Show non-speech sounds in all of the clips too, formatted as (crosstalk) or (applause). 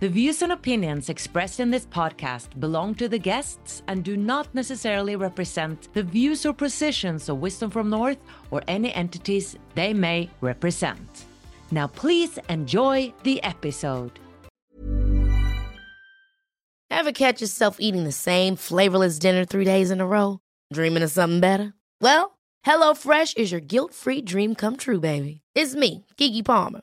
The views and opinions expressed in this podcast belong to the guests and do not necessarily represent the views or positions of Wisdom from North or any entities they may represent. Now, please enjoy the episode. Ever catch yourself eating the same flavorless dinner three days in a row? Dreaming of something better? Well, HelloFresh is your guilt free dream come true, baby. It's me, Keke Palmer.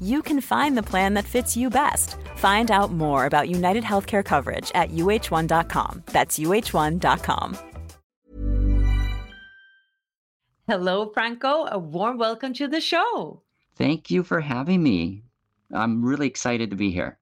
you can find the plan that fits you best. Find out more about United Healthcare coverage at uh1.com. That's uh1.com. Hello, Franco. A warm welcome to the show. Thank you for having me. I'm really excited to be here.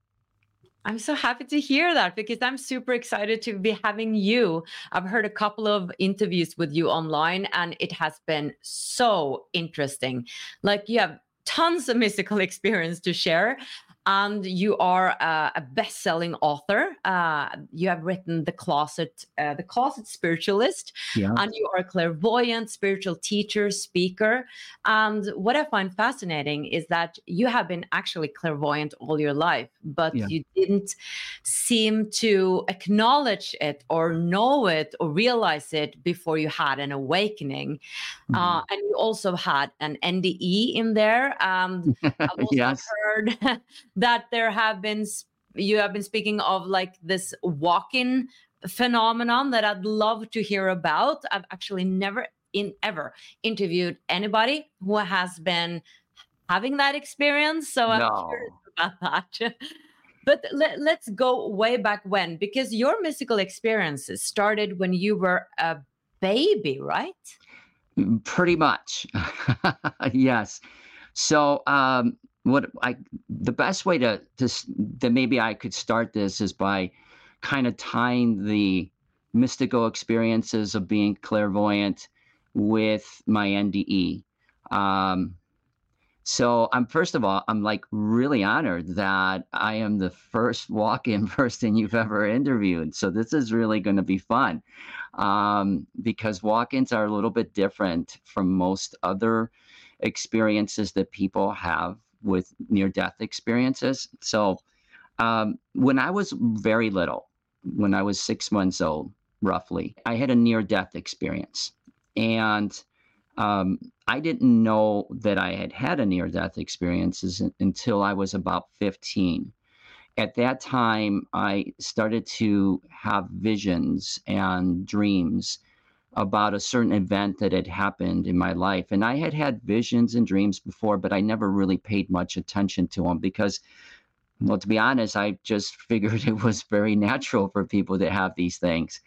I'm so happy to hear that because I'm super excited to be having you. I've heard a couple of interviews with you online and it has been so interesting. Like you have tons of mystical (laughs) experience to share and you are uh, a best-selling author. Uh, you have written the closet, uh, the closet spiritualist, Yeah. and you are a clairvoyant, spiritual teacher, speaker. And what I find fascinating is that you have been actually clairvoyant all your life, but Yeah. you didn't seem to acknowledge it or know it or realize it before you had an awakening. Uh, and you also had an NDE in there. And (laughs) I've also yes. heard (laughs) that there have been you have been speaking of like this walk-in phenomenon that I'd love to hear about. I've actually never in ever interviewed anybody who has been having that experience, so I'm No. curious about that. (laughs) But let, let's go way back when, because your mystical experiences started when you were a baby, right? Mm, Pretty much. (laughs) yes. So um what I the best way to to that maybe I could start this is by kind of tying the mystical experiences of being clairvoyant with my NDE. Um so I'm first of all, I'm like really honored that I am the first walk-in (laughs) person you've ever interviewed. So this is really going to be fun. um, because walk-ins are a little bit different from most other experiences that people have with near-death experiences. So um, when I was very little, when I was six months old, roughly, I had a near-death experience, and um, I didn't know that I had had a near death experience until I was about 15. At that time, I started to have visions and dreams about a certain event that had happened in my life. And I had had visions and dreams before, but I never really paid much attention to them because, well, to be honest, I just (laughs) figured it was very natural for people to have these things.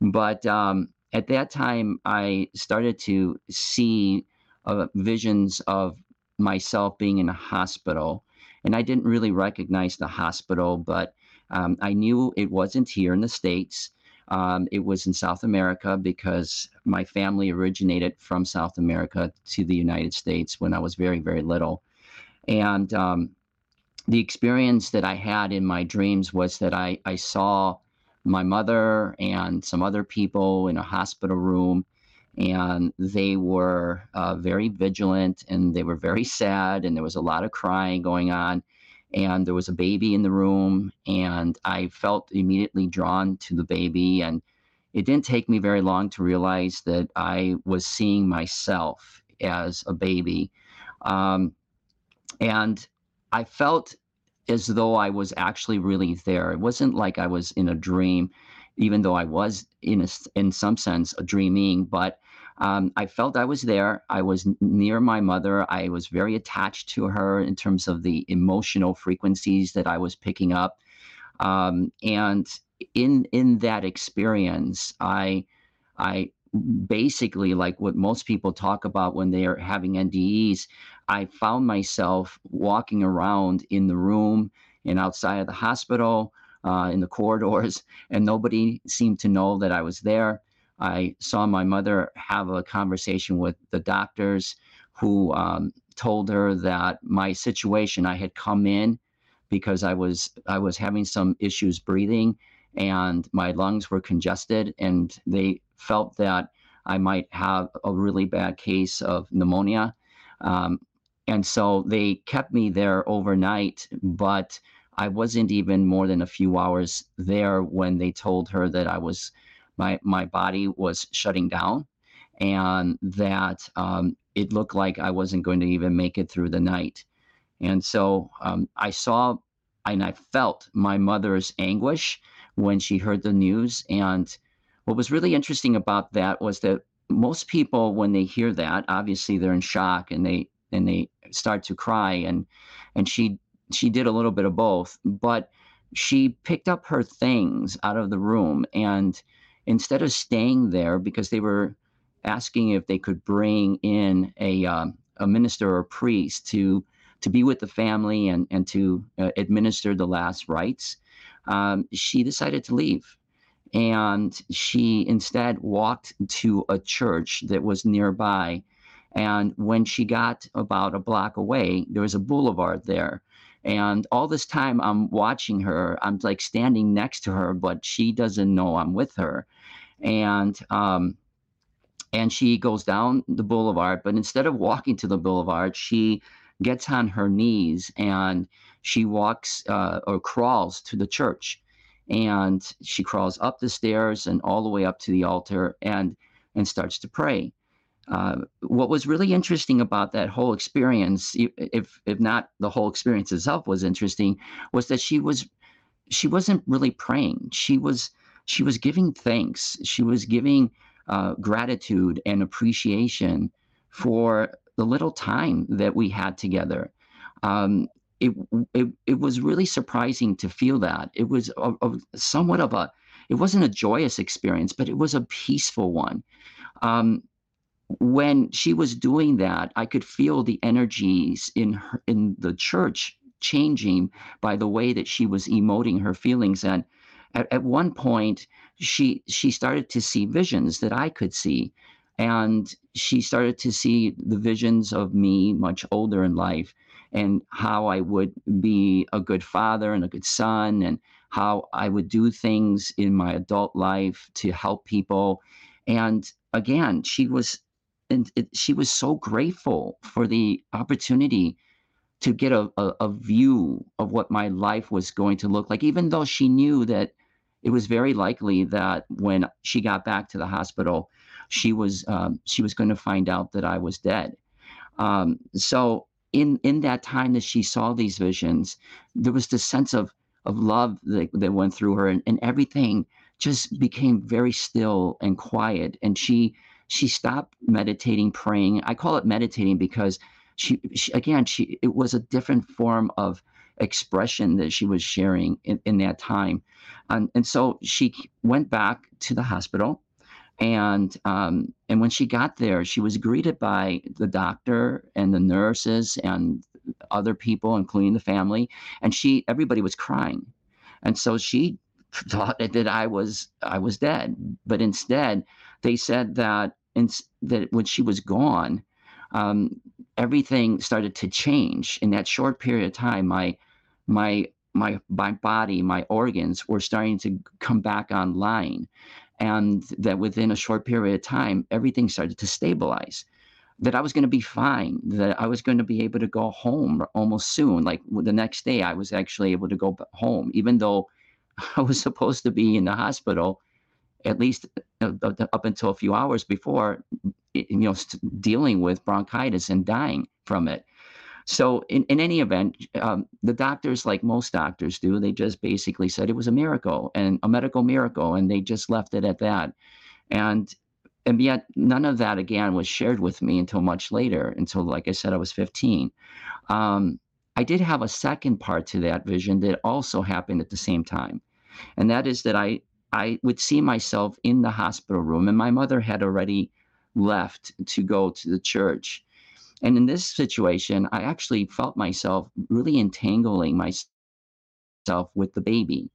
But um, at that time, I started to see uh, visions of myself being in a hospital. And I didn't really recognize the hospital, but um, I knew it wasn't here in the States. Um, it was in South America because my family originated from South America to the United States when I was very, very little. And um, the experience that I had in my dreams was that I, I saw my mother and some other people in a hospital room and they were uh, very vigilant and they were very (laughs) sad and there was a lot of crying going on and there was a baby in the room and i felt immediately drawn to the baby and it didn't take me very long to realize that i was seeing myself as a baby. Um, and i felt as though i was actually really there. It wasn't like i was in a dream even though i was in a, in some sense a dreaming but um, I felt I was there. I was near my mother. I was very attached to her in terms of the emotional frequencies that I was picking up. Um, and in in that experience, I I basically like what most people talk about when they are having NDEs. I found myself walking around in the room and outside of the hospital, uh, in the corridors, and nobody seemed to know that I was there. I saw my mother have a conversation with the doctors who um, told her that my situation, I had come in because I was I was having some issues breathing and my lungs were congested and they felt that I might have a really bad case of pneumonia. Um, and so they kept me there overnight, but I wasn't even more than a few hours there when they told her that I was my my body was shutting down, and that um, it looked like I wasn't going to even make it through the night. And so um, I saw and I felt my mother's anguish when she heard the news. And what was really interesting about that was that most people, when they hear that, obviously they're in shock and they and they start to cry. And and she she did a little bit of both, but she picked up her things out of the room and instead of staying there because they were asking if they could bring in a um, a minister or a priest to to be with the family and and to uh, administer the last rites, um, she decided to leave, and she instead walked to a church that was nearby. And when she got about a block away, there was a boulevard there. And all this time, I'm watching her. I'm like standing next to her, but she doesn't know I'm with her and um, and she goes down the boulevard. But instead of walking to the boulevard, she gets on her knees and she walks uh, or crawls to the church, and she crawls up the stairs and all the way up to the altar and and starts to pray. Uh, what was really interesting about that whole experience, if if not the whole experience itself was interesting, was that she was she wasn't really praying. She was she was giving thanks. She was giving uh, gratitude and appreciation for the little time that we had together. Um, it, it, it was really surprising to feel that. It was a, a, somewhat of a, it wasn't a joyous experience, but it was a peaceful one. Um, when she was doing that, I could feel the energies in her, in the church changing by the way that she was emoting her feelings. And at, at one point she she started to see visions that I could see and she started to see the visions of me much older in life and how I would be a good father and a good son and how I would do things in my adult life to help people and again she was and it, she was so grateful for the opportunity to get a, a, a, view of what my life was going to look like, even though she knew that it was very likely that when she got back to the hospital, she was um, she was going to find out that I was dead. Um, so in in that time that she saw these visions, there was this sense of of love that, that went through her, and, and everything just became very still and quiet. And she she stopped meditating, praying. I call it meditating because she, she again she it was a different form of expression that she was sharing in, in that time. And, and so she went back to the hospital. And um, and when she got there, she was greeted by the doctor and the nurses and other people, including the family. And she everybody was crying. And so she (laughs) thought that I was I was dead. But instead, they said that in, that when she was gone, um, everything started to change in that short period of time. My my my my body, my organs were starting to come back online, and that within a short period of time, everything started to stabilize. That I was going to be fine. That I was going to be able to go home almost soon. Like the next day, I was actually able to go home, even though (laughs) I was supposed to be in the hospital at least uh, up until a few hours before, you know, dealing with bronchitis and dying from it. So, in, in any event, um, the doctors, like most doctors do, they just basically said it was a miracle and a medical miracle, and they just left it at that. And and yet, none of that again was shared with me until much later. Until, like I said, I was 15. Um, I did have a second part to that vision that also happened at the same time, and that is that I I would see myself in the hospital room, and my mother had already left to go to the church. And in this situation, I actually felt myself really entangling myself with the baby.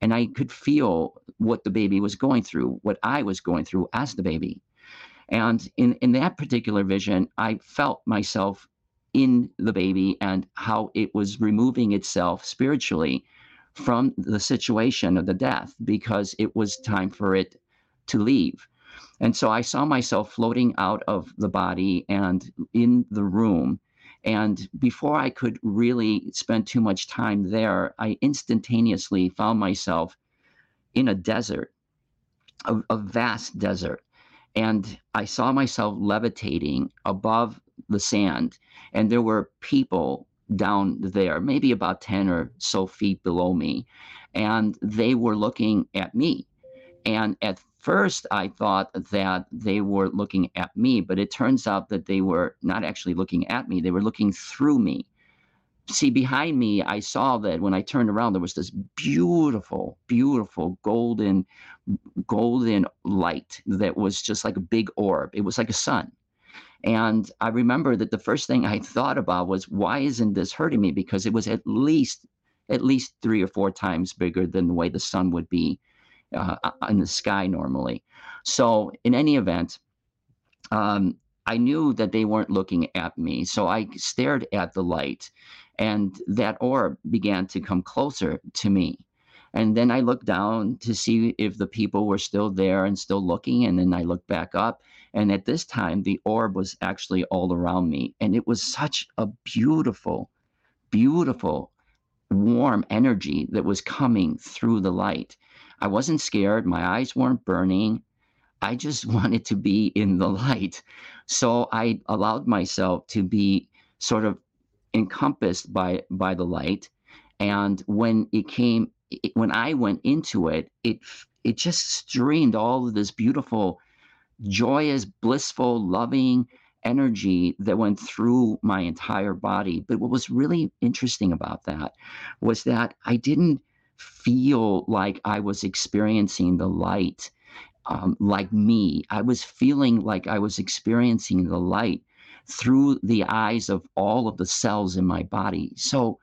And I could feel what the baby was going through, what I was going through as the baby. And in, in that particular vision, I felt myself in the baby and how it was removing itself spiritually from the situation of the death because it was time for it to leave. And so I saw myself floating out of the body and in the room. And before I could really spend too much time there, I instantaneously found myself in a desert, a, a vast desert. And I saw myself levitating above the sand. And there were people down there, maybe about 10 or so feet below me. And they were looking at me. And at first, I thought that they were looking at me, but it turns out that they were not actually looking at me, they were looking through me. See, behind me, I saw that when I turned around, there was this beautiful, beautiful golden, golden light that was just like a big orb. It was like a sun and I remember that the first thing I thought about was, why isn't this hurting me? Because it was at least at least three or four times bigger than the way the sun would be uh, in the sky normally. So in any event, um, I knew that they weren't looking at me. So I stared at the light, and that orb began to come closer to me. And then I looked down to see if the people were still there and still looking. And then I looked back up. And at this time, the orb was actually all around me. And it was such a beautiful, beautiful, warm energy that was coming through the light. I wasn't scared. My eyes weren't burning. I just (laughs) wanted to be in the light. So I allowed myself to be sort of encompassed by by the light and when it came it, when I went into it, it it just streamed all of this beautiful, joyous, blissful, loving energy that went through my entire body. But what was really interesting about that was that I didn't feel like I was experiencing the light um, like me. I was feeling like I was experiencing the light through the eyes of all of the cells in my body. So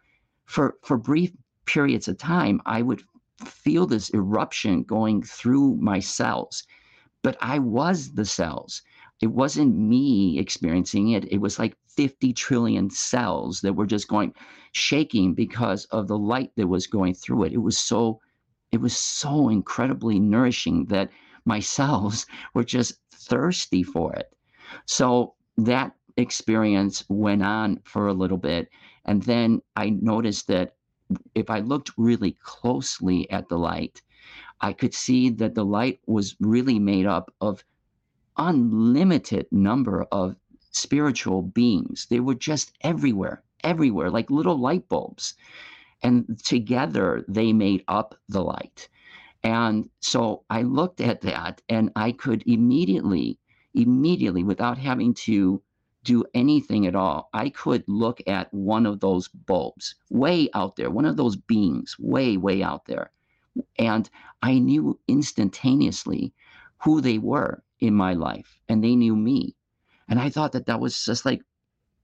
for for brief periods of time, I would feel this eruption going through my cells. But I was the cells. It wasn't me experiencing it. It was like 50 trillion cells that were just going shaking because of the light that was going through it. It was so it was so incredibly nourishing that my (laughs) cells were just thirsty for it. So that experience went on for a little bit. And then I noticed that if I looked really closely at the light, I could see that the light was really made up of unlimited number of spiritual beings. They were just everywhere, everywhere, like little light bulbs. And together they made up the light. And so I looked at that and I could immediately, immediately, without having to do anything at all, I could look at one of those bulbs way out there, one of those beings way, way out there. And I knew instantaneously who they were in my life and they knew me. And I thought that that was just like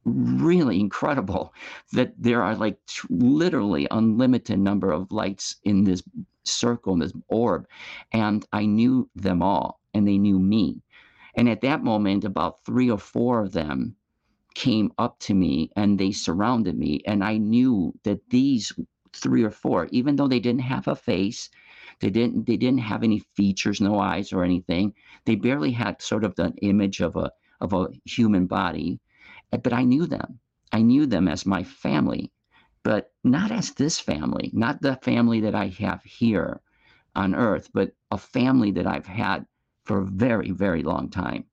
really incredible (laughs) that there are like literally unlimited number of lights in this circle, in this orb. And I knew them all and they knew me. And at that moment, about three or four of them came up to me and they surrounded me. And I knew that these three or four, even though they didn't have a face, they didn't they didn't have any features, no eyes or anything. They barely had sort of the image of a of a human body. Eh, but I knew them. I knew them as my family, but not as this family, not the family that I have here on earth, but a family that I've had for a very, very long time.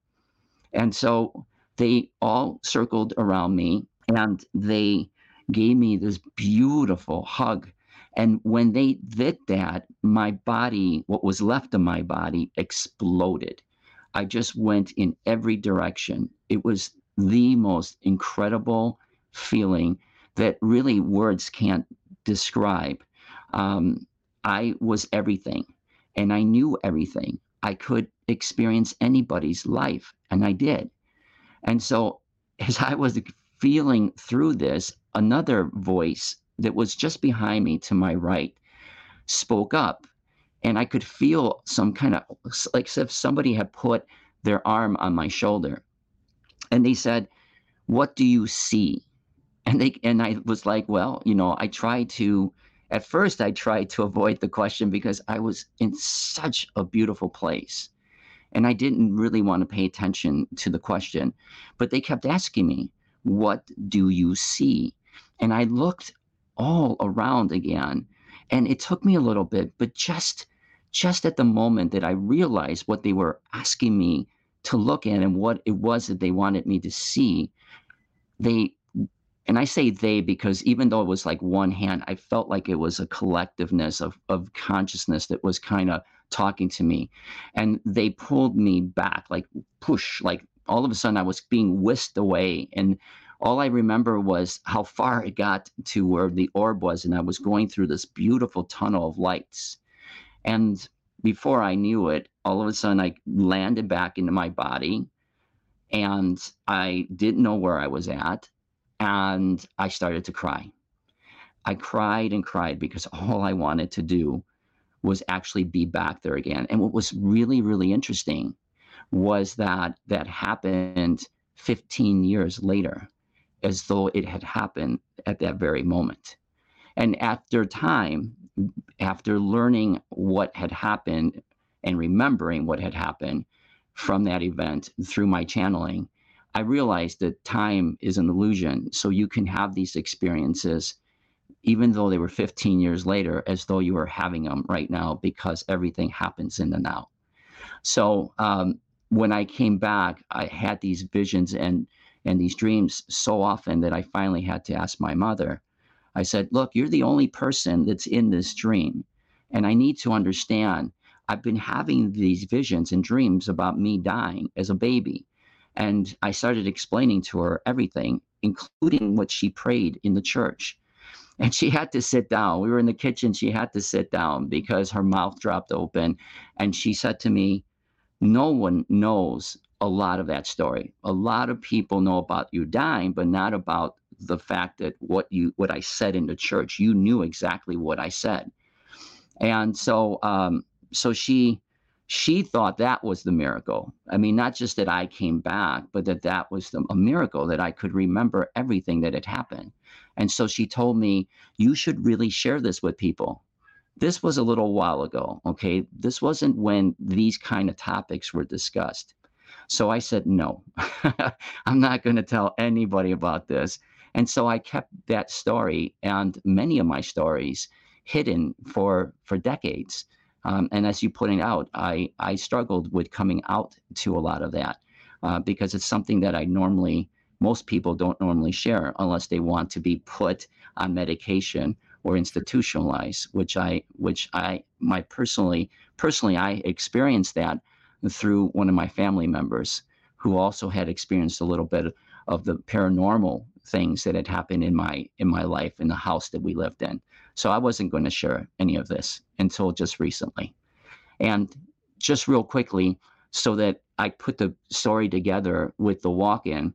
And so they all circled around me and they gave me this beautiful hug and when they did that, my body, what was left of my body, exploded. I just went in every direction. It was the most incredible feeling that really words can't describe. Um, I was everything and I knew everything. I could experience anybody's life, and I did. And so, (laughs) as I was feeling through this, another voice that was just behind me to my right spoke up and I could feel some kind of like if somebody had put their arm on my shoulder. And they said, What do you see? And they and I was like, Well, you know, I tried to at first I tried to avoid the question because I was in such a beautiful place. And I didn't really want to pay attention to the question. But they kept asking me, What do you see? And I looked all around again. And it took me a little bit, but just just at the moment that I realized what they were asking me to look at and what it was that they wanted me to see, they and I say they because even though it was like one hand, I felt like it was a collectiveness of, of consciousness that was kind of talking to me. And they pulled me back, like push, like all of a sudden I was being whisked away. And all I remember was how far it got to where the orb was, and I was going through this beautiful tunnel of lights. And before I knew it, all of a sudden I landed back into my body and I didn't know where I was at. And I started to cry. I cried and cried because all I wanted to do was actually be back there again. And what was really, really interesting was that that happened 15 years later as though it had happened at that very moment. And after time, after learning what had happened and remembering what had happened from that event through my channeling, I realized that time is an illusion. So you can have these experiences, even though they were 15 years later, as though you were having them right now because everything happens in the now. So um, when I came back, I had these visions and and these dreams so often that I finally had to ask my mother. I said, Look, you're the only person that's in this dream. And I need to understand. I've been having these visions and dreams about me dying as a baby. And I started explaining to her everything, including what she prayed in the church. And she had to sit down. We were in the kitchen. She had to sit down because her mouth dropped open. And she said to me, No one knows a lot of that story. A lot of people know about you dying, but not about the fact that what you what I said in the church. You knew exactly what I said, and so um, so she she thought that was the miracle. I mean, not just that I came back, but that that was the, a miracle that I could remember everything that had happened. And so she told me, you should really share this with people. This was a little while ago, okay? This wasn't when these kind of topics were discussed. So I said, no, (laughs) I'm not going to tell anybody about this. And so I kept that story and many of my stories hidden for, for decades Um, and as you pointed out, I, I struggled with coming out to a lot of that uh, because it's something that I normally, most people don't normally share unless they want to be put on medication or institutionalized, which I, which I, my personally, personally, I experienced that through one of my family members who also had experienced a little bit of the paranormal things that had happened in my in my life in the house that we lived in. So I wasn't going to share any of this until just recently. And just real quickly, so that I put the story together with the walk-in.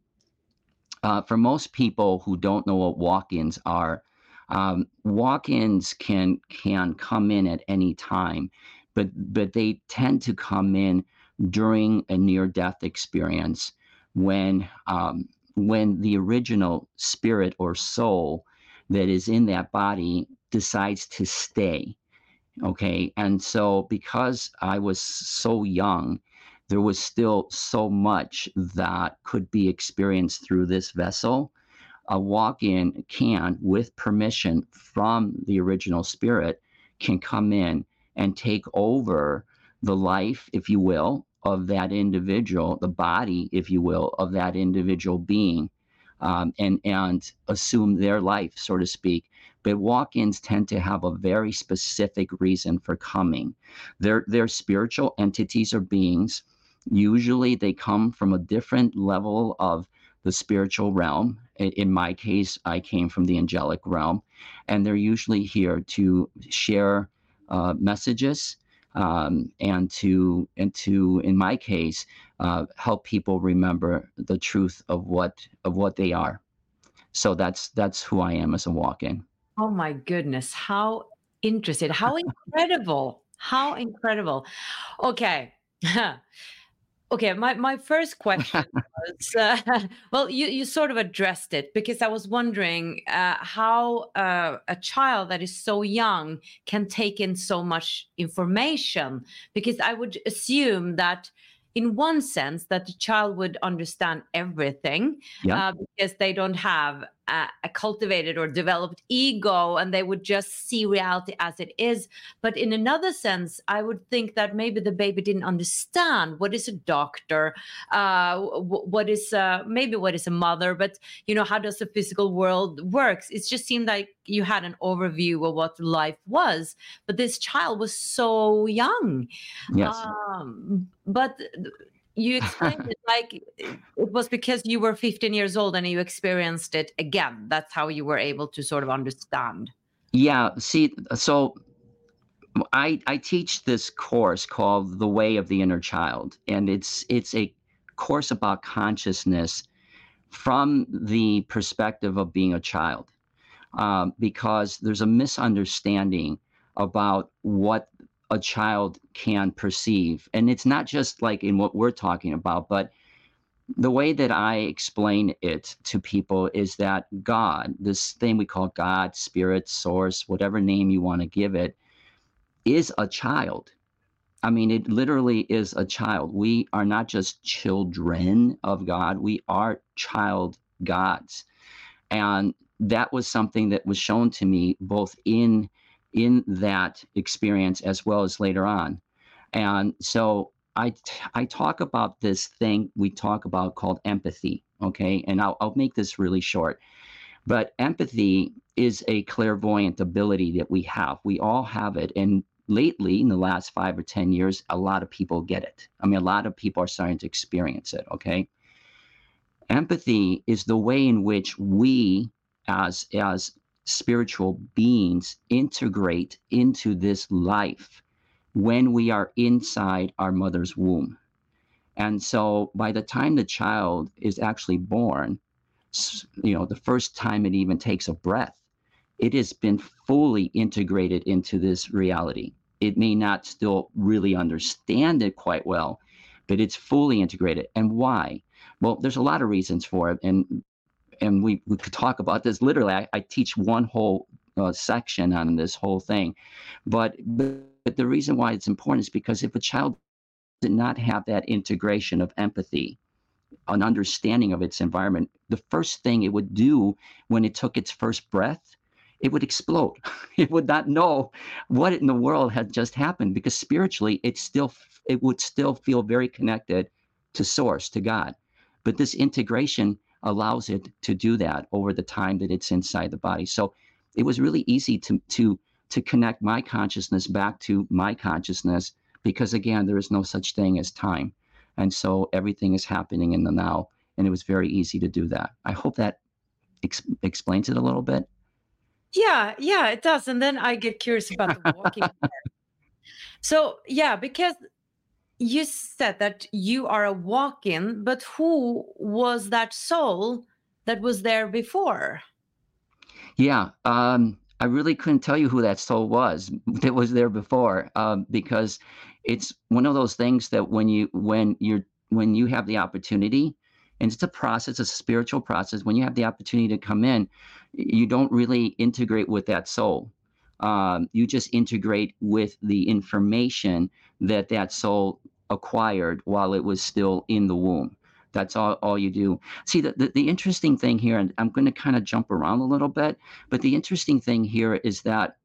Uh, for most people who don't know what walk-ins are, um, walk-ins can can come in at any time, but but they tend to come in during a near-death experience when um, when the original spirit or soul that is in that body decides to stay. Okay. And so, because I was so young, there was still so much that could be experienced through this vessel. A walk in can, with permission from the original spirit, can come in and take over the life, if you will, of that individual, the body, if you will, of that individual being, um, and and assume their life, so to speak. But walk-ins tend to have a very specific reason for coming. They're they're spiritual entities or beings. Usually, they come from a different level of the spiritual realm. In my case, I came from the angelic realm, and they're usually here to share uh, messages um, and to and to in my case uh, help people remember the truth of what of what they are. So that's that's who i am as a walk-in. Oh my goodness how interested how incredible how incredible. Okay (laughs) Okay, my, my first question (laughs) was uh, (laughs) well, you, you sort of addressed it because I was wondering uh, how uh, a child that is so young can take in so much information. Because I would assume that in one sense that the child would understand everything yeah. uh, because they don't have a, a, cultivated or developed ego and they would just see reality as it is. But in another sense i would think that maybe the baby didn't understand what is a doctor uh, what is uh, maybe what is a mother but you know how does the physical world works? It just seemed like you had an overview of what life was but this child was so young. Yes. Um, but you explained it like it was because you were 15 years old and you experienced it again. That's how you were able to sort of understand. Yeah see so i i teach this course called the way of the inner child and it's it's a course about consciousness from the perspective of being a child um, because there's a misunderstanding about what a child can perceive. And it's not just like in what we're talking about, but the way that I explain it to people is that God, this thing we call God, spirit, source, whatever name you want to give it, is a child. I mean, it literally is a child. We are not just children of God, we are child gods. And that was something that was shown to me both in in that experience as well as later on. And so I, I talk about this thing we talk about called empathy. Okay. And I'll, I'll make this really short. But empathy is a clairvoyant ability that we have. We all have it. And lately, in the last five or 10 years, a lot of people get it. I mean, a lot of people are starting to experience it. Okay. Empathy is the way in which we, as, as spiritual beings integrate into this life when we are inside our mother's womb. And so by the time the child is actually born, you know, the first time it even takes a breath, it has been fully integrated into this reality. It may not still really understand it quite well, but it's fully integrated. And why? Well, there's a lot of reasons for it. And and we, we could talk about this literally i, I teach one whole uh, section on this whole thing but, but the reason why it's important is because if a child did not have that integration of empathy an understanding of its environment the first thing it would do when it took its first breath it would explode. (laughs) it would not know what in the world had just happened because spiritually it still it would still feel very connected to source, to God. But this integration allows it to do that over the time that it's inside the body. So it was really easy to to to connect my consciousness back to my consciousness because again there is no such thing as time. And so everything is happening in the now and it was very easy to do that. I hope that ex- explains it a little bit. Yeah, yeah, it does. And then I get curious about the walk-in. (laughs) so, yeah, because you said that you are a walk in, but who was that soul that was there before? Yeah, um, I really couldn't tell you who that soul was (laughs) that was there before um, because it's one of those things that when you when you're when you have the opportunity and it's a process it's a spiritual process when you have the opportunity to come in you don't really integrate with that soul um, you just integrate with the information that that soul acquired while it was still in the womb. That's all, all you do. See the, the, the interesting thing here and i'm going to kind of jump around a little bit but the interesting thing here is that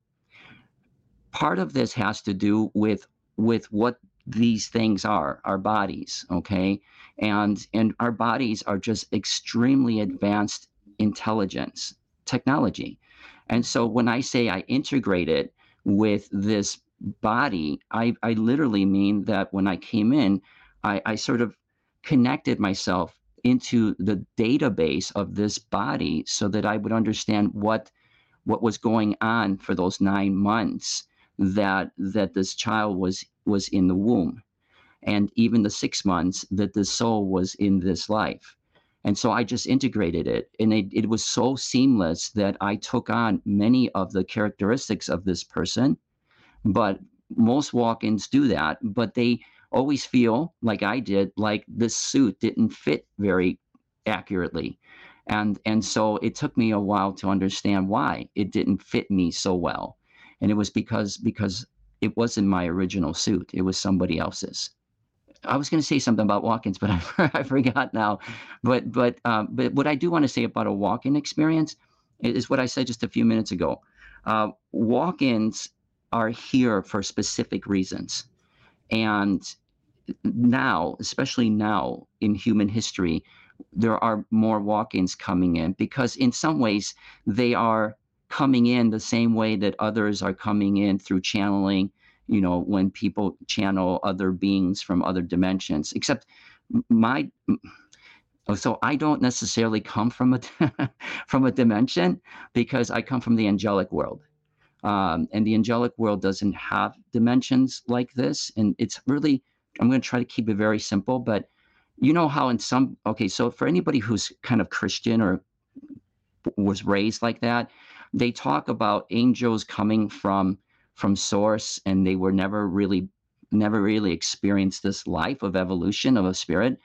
part of this has to do with with what these things are our bodies okay? And and our bodies are just extremely advanced intelligence technology and so when i say i integrate it with this body i i literally mean that when i came in i i sort of connected myself into the database of this body so that i would understand what what was going on for those 9 months that that this child was was in the womb and even the six months that the soul was in this life and so i just integrated it and it, it was so seamless that i took on many of the characteristics of this person but most walk-ins do that but they always feel like i did like this suit didn't fit very accurately. And and so it took me a while to understand why it didn't fit me so well. And it was because because it wasn't my original suit it was somebody else's i was going to say something about walk-ins but (laughs) i, I forgot now. But but um, but what i do want to say about a walk-in experience is what i said just a few minutes ago. Uh, walk-ins are here for specific reasons. And now especially now in human history there are more walk-ins coming in because in some ways they are coming in the same way that others are coming in through channeling you know when people channel other beings from other dimensions except my oh, so i don't necessarily come from a (laughs) from a dimension because i come from the angelic world. Um, and the angelic world doesn't have dimensions like this and it's really i'm going to try to keep it very simple but you know how in some okay so for anybody who's kind of christian or was raised like that they talk about angels coming from from source and they were never really never really experienced this life of evolution of a spirit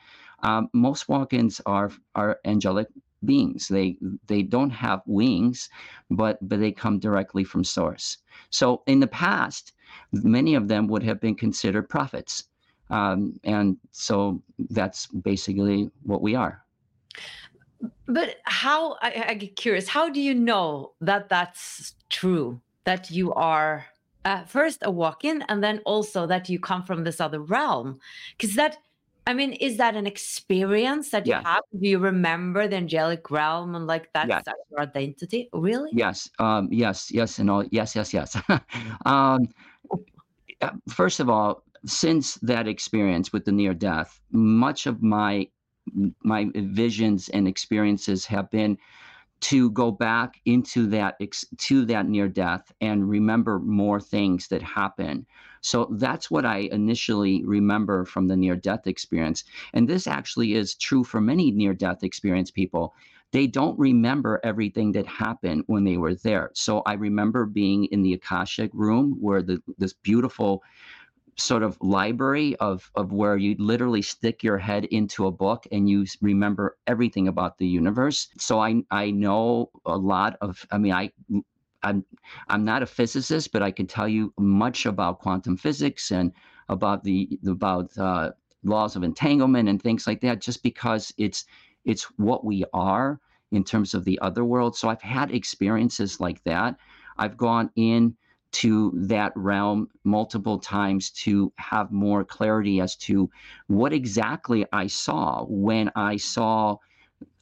um, most walk-ins are are angelic beings. They they don't have wings but but they come directly from source. So in the past many of them would have been considered prophets um, and so that's basically what we are. But how I, I, get curious how do you know that that's true that you are uh, first a walk-in and then also that you come from this other realm. Because that i mean is that an experience that you have? Do you remember the angelic realm and like that's yes. your identity? Really? Yes um, yes yes and all yes yes yes. (laughs) Um, uh, first of all since that experience with the near death much of my my visions and experiences have been to go back into that to that near death and remember more things that happen. So that's what i initially remember from the near death experience. And this actually is true for many near death experience people. They don't remember everything that happened when they were there. So i remember being in the akashic room where the this beautiful sort of library of of where you literally stick your head into a book and you remember everything about the universe so i i know a lot of i mean i i'm i'm not a physicist but i can tell you much about quantum physics and about the about uh, laws of entanglement and things like that just because it's it's what we are in terms of the other world. So I've had experiences like that. I've gone in to that realm multiple times to have more clarity as to what exactly I saw when I saw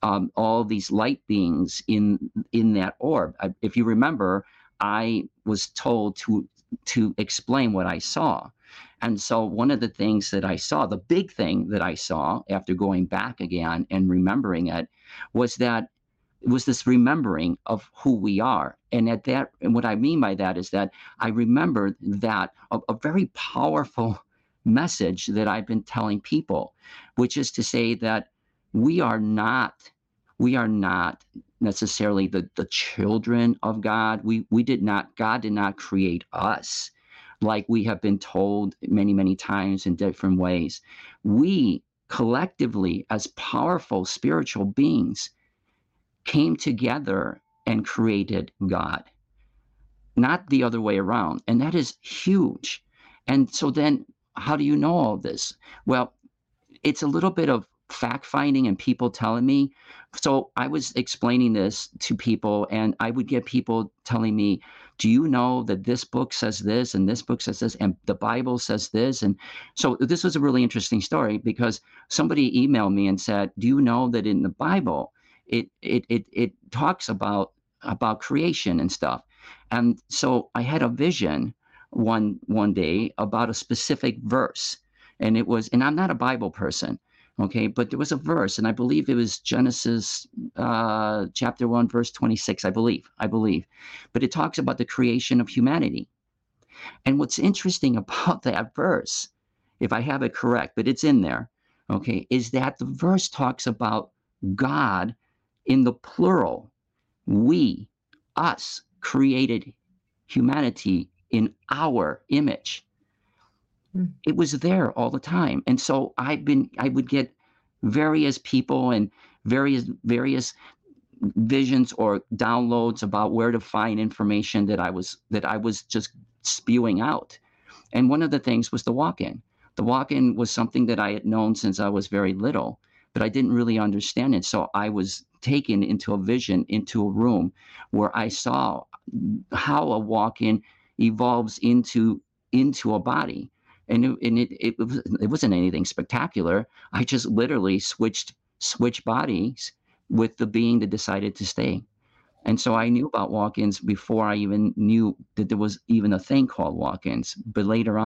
um, all these light beings in in that orb. I, if you remember, I was told to to explain what I saw. And so one of the things that I saw, the big thing that I saw after going back again and remembering it was that it was this remembering of who we are. And at that, and what I mean by that is that I remember that a, a very powerful (laughs) message that I've been telling people, which is to say that we are not, we are not necessarily the, the children of God. We we did not, God did not create us like we have been told many, many times in different ways. We collectively, as powerful spiritual beings, came together and created God, not the other way around. And that is huge. And so then, how do you know all this? Well, it's a little bit of fact finding and people telling me. So I was explaining this to people, and I would get people telling me, Do you know that this book says this, and this book says this, and the Bible says this? And so this was a really interesting story because somebody emailed me and said, Do you know that in the Bible, it it it it talks about about creation and stuff. And so I had a vision one one day about a specific verse. And it was, and I'm not a Bible person, okay, but there was a verse, and I believe it was Genesis uh, chapter 1, verse 26, I believe, I believe. But it talks about the creation of humanity. And what's interesting (laughs) about that verse, if I have it correct, but it's in there, okay, is that the verse talks about God in the plural, we, us, created humanity in our image. Mm. It was there all the time. And so I've been, I would get various people and various, various visions or downloads about where to find information that I was, that I was just spewing out. And one of the things was the walk in. The walk in was something that I had known since I was very little, but I didn't really understand it. So I was taken into a vision, into a room where I saw how a walk-in evolves into into a body. And it, and it, it, it wasn't anything spectacular. I just literally switched switched bodies with the being that decided to stay. And so I knew about walk-ins before I even knew that there was even a thing called walk-ins. But later on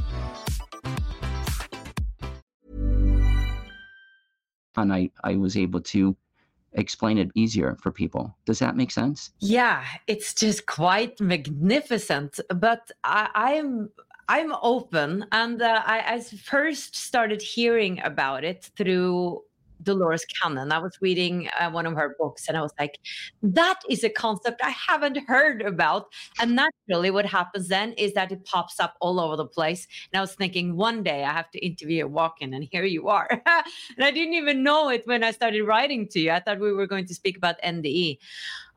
And I, I was able to explain it easier for people. Does that make sense? Yeah, it's just quite magnificent. But I, I'm, I'm open, and uh, I, I first started hearing about it through Dolores Cannon. I was reading uh, one of her books and I was like, that is a concept I haven't heard about. And naturally, what happens then is that it pops up all over the place. And I was thinking, one day I have to interview a walk in, and here you are. (laughs) and I didn't even know it when I started writing to you. I thought we were going to speak about NDE.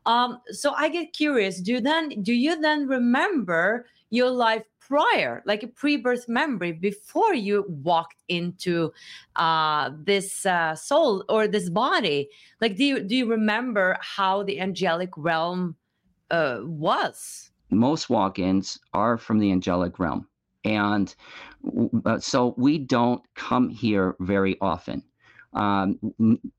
Um, so I get curious. Do then do you then remember your life prior, like a pre-birth memory before you walked into uh, this uh, soul or this body? Like, do you do you remember how the angelic realm uh, was? Most walk-ins are from the angelic realm, and uh, so we don't come here very often. Um,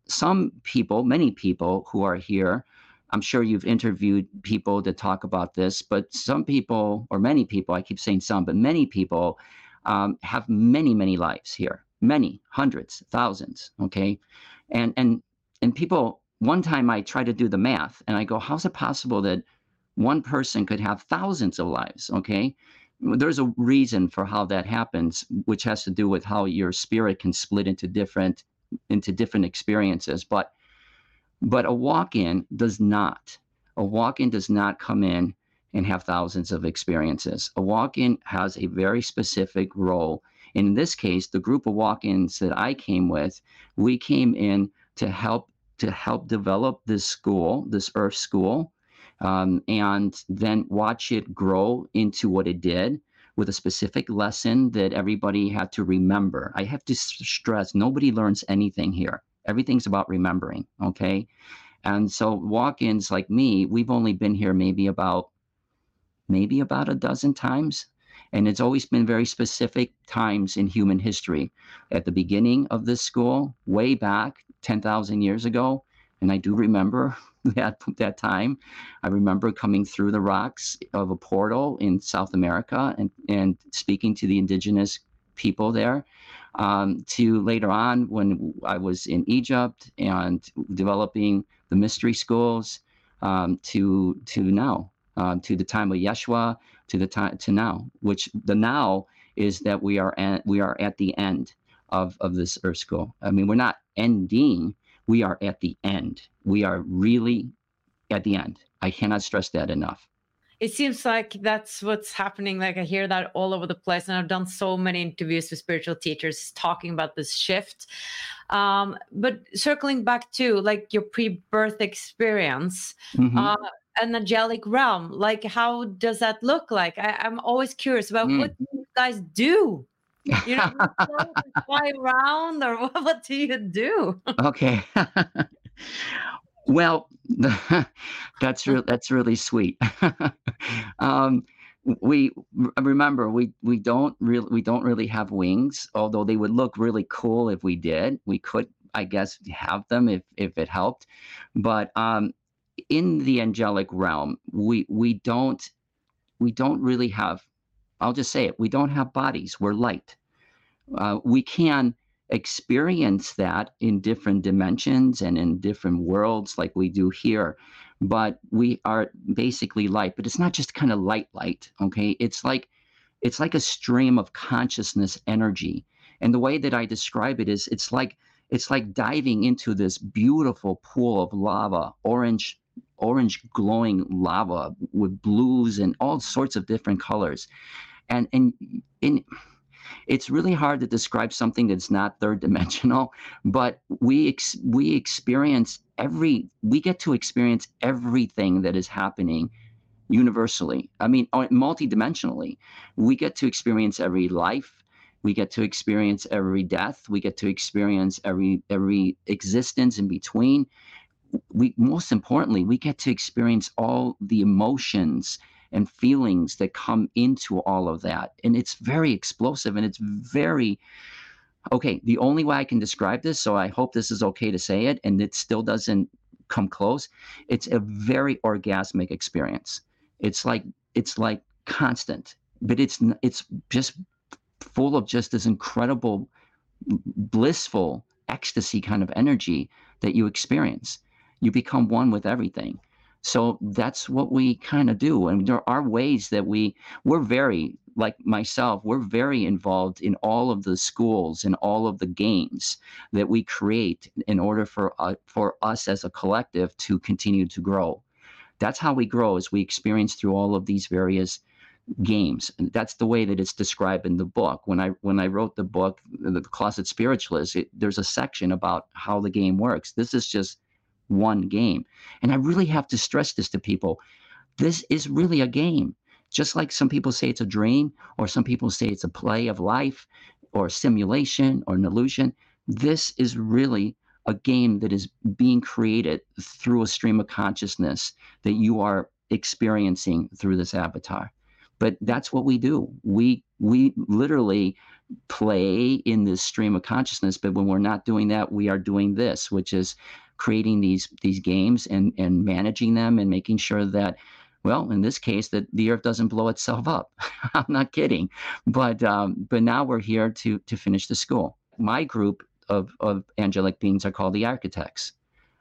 some people, many people who are here, I'm sure you've interviewed people to talk about this, but some people, or many people, I keep saying some, but many people um, have many, many lives here, many, hundreds, thousands. Okay, and and and people. One time I tried to do the math, and I go, "How's it possible that one person could have thousands of lives?" Okay, there's a reason for how that happens, which has to do with how your spirit can split into different into different experiences. But but a walk-in does not. A walk-in does not come in and have thousands of experiences. A walk-in has a very specific role. And In this case, the group of walk-ins that I came with, we came in to help to help develop this school, this Earth School, um, and then watch it grow into what it did with a specific lesson that everybody had to remember. I have to stress nobody learns anything here. Everything's about remembering, okay? And so walk ins like me, we've only been here maybe about maybe about a dozen times. And it's always been very specific times in human history. At the beginning of this school, way back 10,000 years ago, and I do remember (laughs) that that time. I remember coming through the rocks of a portal in South America and, and speaking to the indigenous people there. Um, to later on when I was in Egypt and developing the mystery schools, um, to to now, uh, to the time of Yeshua, to the time to now, which the now is that we are at we are at the end of of this Earth School. I mean, we're not ending we are at the end. We are really at the end. I cannot stress that enough. It seems like that's what's happening. Like I hear that all over the place, and I've done so many interviews with spiritual teachers talking about this shift. Um, but circling back to like your pre-birth experience, mm-hmm. uh, an angelic realm, like how does that look like? I, am always curious about mm. what you guys do you know, (laughs) fly around or (laughs) what, what do you do? okay. (laughs) well, (laughs) that's re- that's really sweet. (laughs) um, we remember we we don't really we don't really have wings, although they would look really cool if we did. We could, I guess, have them if if it helped, but um, in the angelic realm, we we don't we don't really have I'll just say it. We don't have bodies. We're light. Uh, we can experience that in different dimensions and in different worlds like we do here. But we are basically light. But it's not just kind of light, light. Okay, it's like it's like a stream of consciousness energy. And the way that I describe it is, it's like it's like diving into this beautiful pool of lava, orange orange glowing lava with blues and all sorts of different colors and and in it's really hard to describe something that's not third dimensional (laughs) but we ex- we experience every we get to experience everything that is happening universally i mean uh, multidimensionally. We get to experience every life we get to experience every death we get to experience every every existence in between. We most importantly we get to experience all the emotions and feelings that come into all of that. And it's very explosive and it's very okay the only way i can describe this so i hope this is okay to say it and it still doesn't come close it's a very orgasmic experience. It's like it's like constant but it's it's just full of just this incredible blissful ecstasy kind of energy that you experience. You become one with everything. So that's what we kind of do. And there are ways that we, we're very, like myself, we're very involved in all of the schools and all of the games that we create in order for, uh, for us as a collective to continue to grow. That's how we grow as we experience through all of these various games and that's the way that it's described in the book when i when i wrote the book the closet spiritualist it, there's a section about how the game works this is just one game. And I really have to stress this to people. This is really a game. Just like some people say it's a dream, or some people say it's a play of life, or a simulation, or an illusion. This is really a game that is being created through a stream of consciousness that you are experiencing through this avatar. But that's what we do. We we literally play in this stream of consciousness. But when we're not doing that, we are doing this, which is creating these these games and and managing them and making sure that well, in this case, that the Earth doesn't blow itself up. (laughs) I'm not kidding, but um, but now we're here to to finish the school. My group of of angelic beings are called the architects.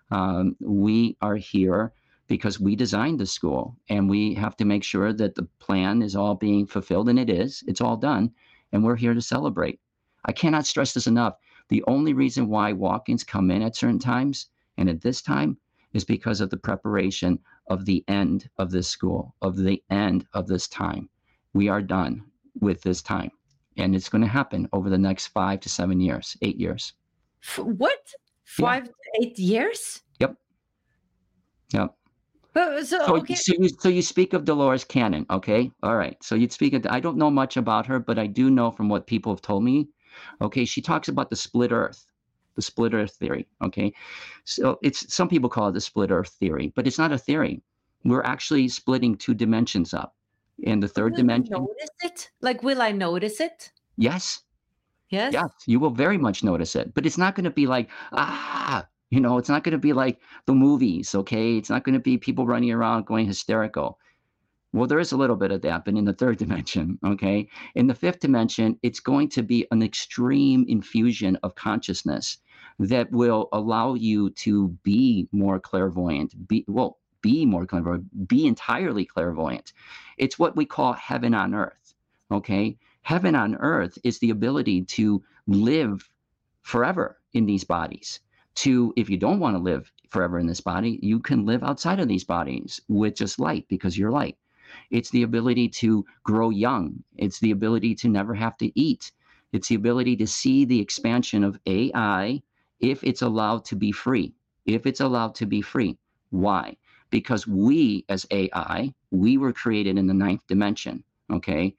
Um, we are here because we designed the school, and we have to make sure that the plan is all being fulfilled, and it is. It's all done, and we're here to celebrate. I cannot stress this enough. The only reason why walk-ins come in at certain times and at this time is because of the preparation of the end of this school, of the end of this time. We are done with this time. And it's going to happen over the next five to seven years, eight years. What? Five yeah. to eight years? Yep. Yep. But, uh, so, so, okay. so, you, so you speak of Dolores Cannon, okay? All right. So you'd speak of, I don't know much about her, but I do know from what people have told me. Okay. She talks about the split earth the split earth theory. Okay. So it's some people call it the split earth theory, but it's not a theory. We're actually splitting two dimensions up. In the third will dimension. notice it? Like, will I notice it? Yes. Yes. Yes. You will very much notice it. But it's not going to be like, ah, you know, it's not going to be like the movies. Okay. It's not going to be people running around going hysterical. Well, there is a little bit of that, but in the third (laughs) dimension, okay? In the fifth dimension, it's going to be an extreme infusion of consciousness that will allow you to be more clairvoyant, be well, be more clairvoyant, be entirely clairvoyant. It's what we call heaven on earth. Okay. Heaven on earth is the ability to live forever in these bodies. To, if you don't want to live forever in this body, you can live outside of these bodies with just light because you're light. It's the ability to grow young. It's the ability to never have to eat. It's the ability to see the expansion of AI if it's allowed to be free. If it's allowed to be free. Why? Because we, as AI, we were created in the ninth dimension. Okay.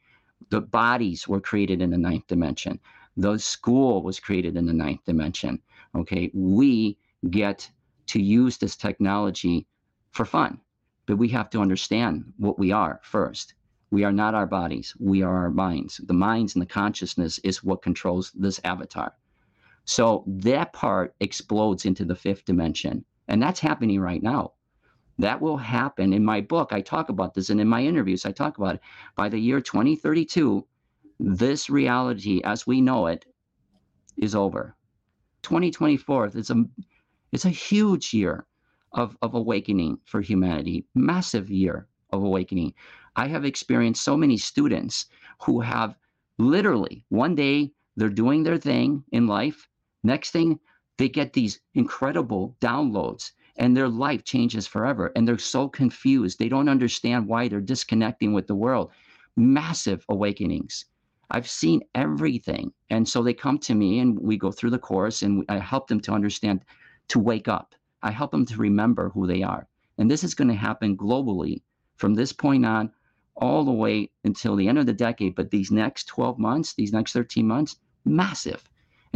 The bodies were created in the ninth dimension. The school was created in the ninth dimension. Okay. We get to use this technology for fun, but we have to understand what we are first. We are not our bodies. We are our minds. The minds and the consciousness is what controls this avatar. So that part explodes into the fifth dimension. And that's happening right now. That will happen. In my book, I talk about this, and in my interviews, I talk about it. By the year 2032, this reality as we know it is over. 2024 is a it's a huge year of, of awakening for humanity, massive year of awakening. I have experienced so many students who have literally one day they're doing their thing in life Next thing, they get these incredible downloads and their life changes forever. And they're so confused. They don't understand why they're disconnecting with the world. Massive awakenings. I've seen everything. And so they come to me and we go through the course and I help them to understand to wake up. I help them to remember who they are. And this is going to happen globally from this point on all the way until the end of the decade. But these next 12 months, these next 13 months, massive.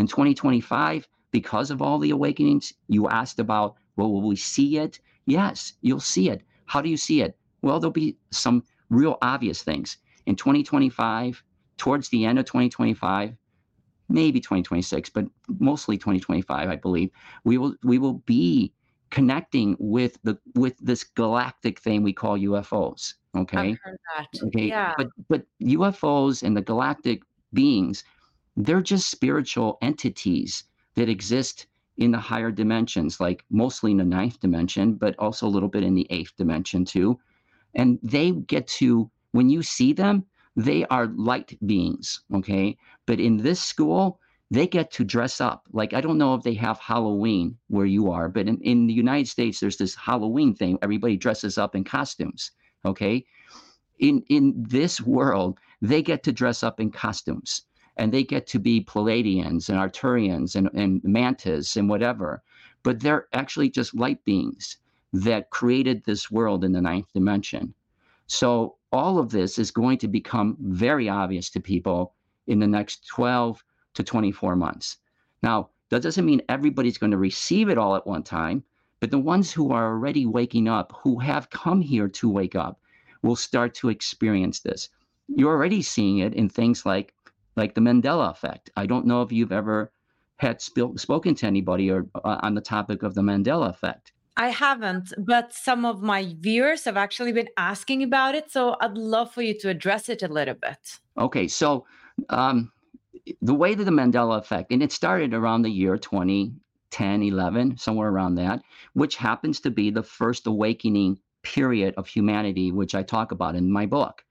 In 2025, because of all the awakenings, you asked about, well, will we see it? Yes, you'll see it. How do you see it? Well, there'll be some real obvious things. In 2025, towards the end of 2025, maybe 2026, but mostly 2025, I believe, we will we will be connecting with the with this galactic thing we call UFOs. Okay. Okay. Yeah. But but UFOs and the galactic beings they're just spiritual entities that exist in the higher dimensions, like mostly in the ninth dimension, but also a little bit in the eighth dimension too. And they get to, when you see them, they are light beings, okay? But in this school, they get to dress up. Like, I don't know if they have Halloween where you are, but in, in the United States, there's this Halloween thing. Everybody dresses up in costumes, okay? In, in this world, they get to dress up in costumes and they get to be Pleiadians and Arcturians and, and Mantas and whatever. But they're actually just light beings that created this world in the ninth dimension. So all of this is going to become very obvious to people in the next 12 to 24 months. Now, that doesn't mean everybody's going to receive it all at one time, but the ones who are already waking up, who have come here to wake up, will start to experience this. You're already seeing it in things like like the Mandela effect. I don't know if you've ever had sp- spoken to anybody or uh, on the topic of the Mandela effect. I haven't, but some of my viewers have actually been asking about it. So I'd love for you to address it a little bit. Okay, so um, the way that the Mandela effect, and it started around the year 2010, 11, somewhere around that, which happens to be the first awakening period of humanity, which I talk about in my book.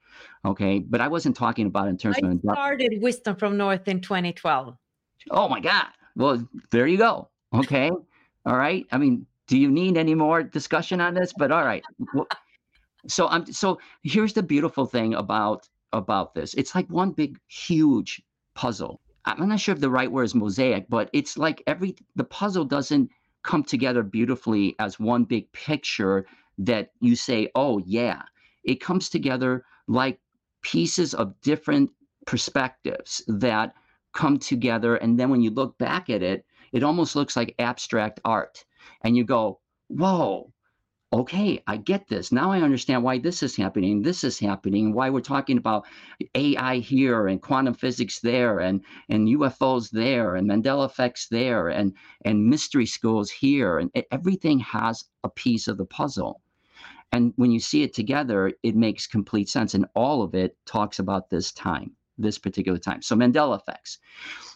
Okay, but I wasn't talking about in terms I of. started Wisdom from North in 2012. Oh my God. Well, there you go. Okay. All right. I mean, do you need any more discussion on this? But all right. So I'm so here's the beautiful thing about about this. It's like one big huge puzzle. I'm not sure if the right word is mosaic, but it's like every the puzzle doesn't come together beautifully as one big picture that you say, "Oh yeah." It comes together like pieces of different perspectives that come together and then when you look back at it, it almost looks like abstract art and you go, whoa, okay, I get this. Now I understand why this is happening, this is happening, why we're talking about AI here and quantum physics there and, and UFOs there and Mandela effects there and, and mystery schools here. And everything has a piece of the puzzle. And when you see it together, it makes complete sense. And all of it talks about this time, this particular time. So Mandela effects.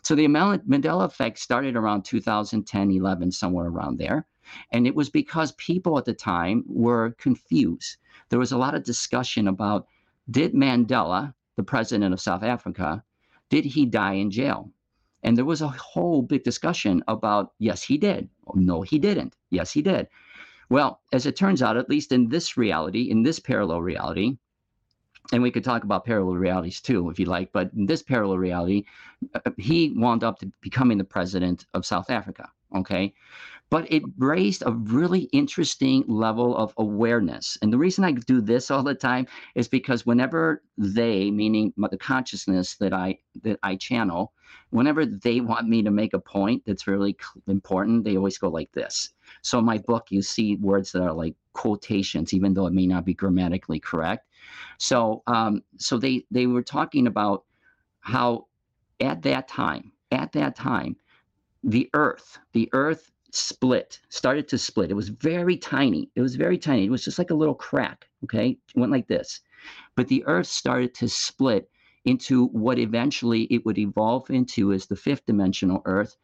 So the Mandela effect started around 2010, 11, somewhere around there. And it was because people at the time were confused. There was a lot of discussion about did Mandela, the president of South Africa, did he die in jail? And there was a whole big discussion about yes, he did. No, he didn't. Yes, he did. Well, as it turns out, at least in this reality, in this parallel reality, and we could talk about parallel realities too, if you like, but in this parallel reality, uh, he wound up becoming the president of South Africa. Okay but it raised a really interesting level of awareness. And the reason I do this all the time is because whenever they, meaning the consciousness that I that I channel, whenever they want me to make a point that's really important, they always go like this. So in my book, you see words that are like quotations, even though it may not be grammatically correct. So um, so they they were talking about how at that time, at that time, the earth, the earth split, started to split. It was very tiny. It was very tiny. It was just like a little crack. Okay. It went like this. But the earth started to split into what eventually it would evolve into as the fifth dimensional earth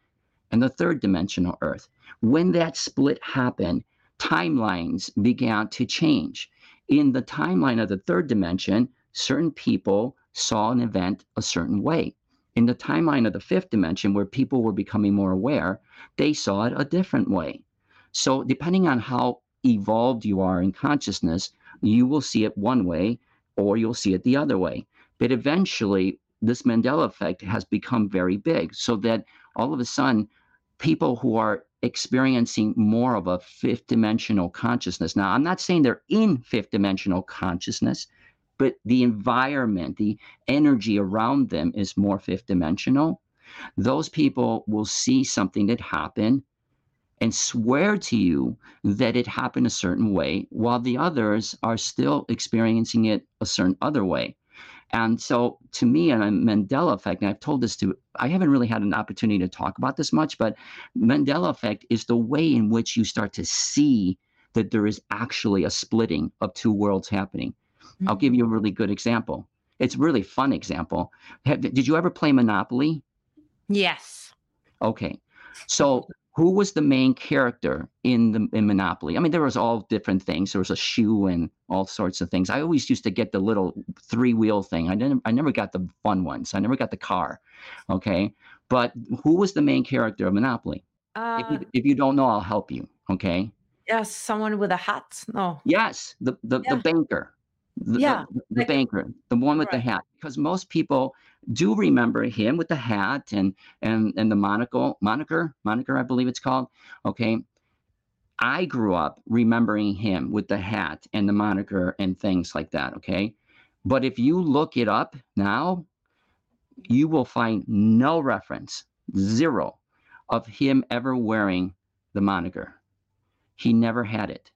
and the third dimensional earth. When that split happened, timelines began to change. In the timeline of the third dimension, certain people saw an event a certain way in the timeline of the fifth dimension where people were becoming more aware, they saw it a different way. So, depending on how evolved you are in consciousness, you will see it one way or you'll see it the other way. But eventually, this Mandela effect has become very big so that all of a sudden, people who are experiencing more of a fifth dimensional consciousness. Now, I'm not saying they're in fifth dimensional consciousness, but the environment, the energy around them is more fifth dimensional. Those people will see something that happened and swear to you that it happened a certain way, while the others are still experiencing it a certain other way. And so, to me, and a Mandela effect, and I've told this to, I haven't really had an opportunity to talk about this much, but Mandela effect is the way in which you start to see that there is actually a splitting of two worlds happening. Mm-hmm. I'll give you a really good example. It's really fun example. Have, did you ever play Monopoly? Yes. Okay. So who was the main character in the in Monopoly? I mean, there was all different things. There was a shoe and all sorts of things. I always used to get the little three wheel thing. I didn't. I never got the fun ones. I never got the car. Okay. But who was the main character of Monopoly? Uh, if, you, if you don't know, I'll help you. Okay. Yes, someone with a hat. No. Yes, the the, yeah. the banker the, yeah, the, the like, banker, the one with right. the hat, because most people do remember him with the hat and and and the monocle, moniker, moniker, I believe it's called. Okay, I grew up remembering him with the hat and the moniker and things like that. Okay, but if you look it up now, you will find no reference, zero, of him ever wearing the moniker. He never had it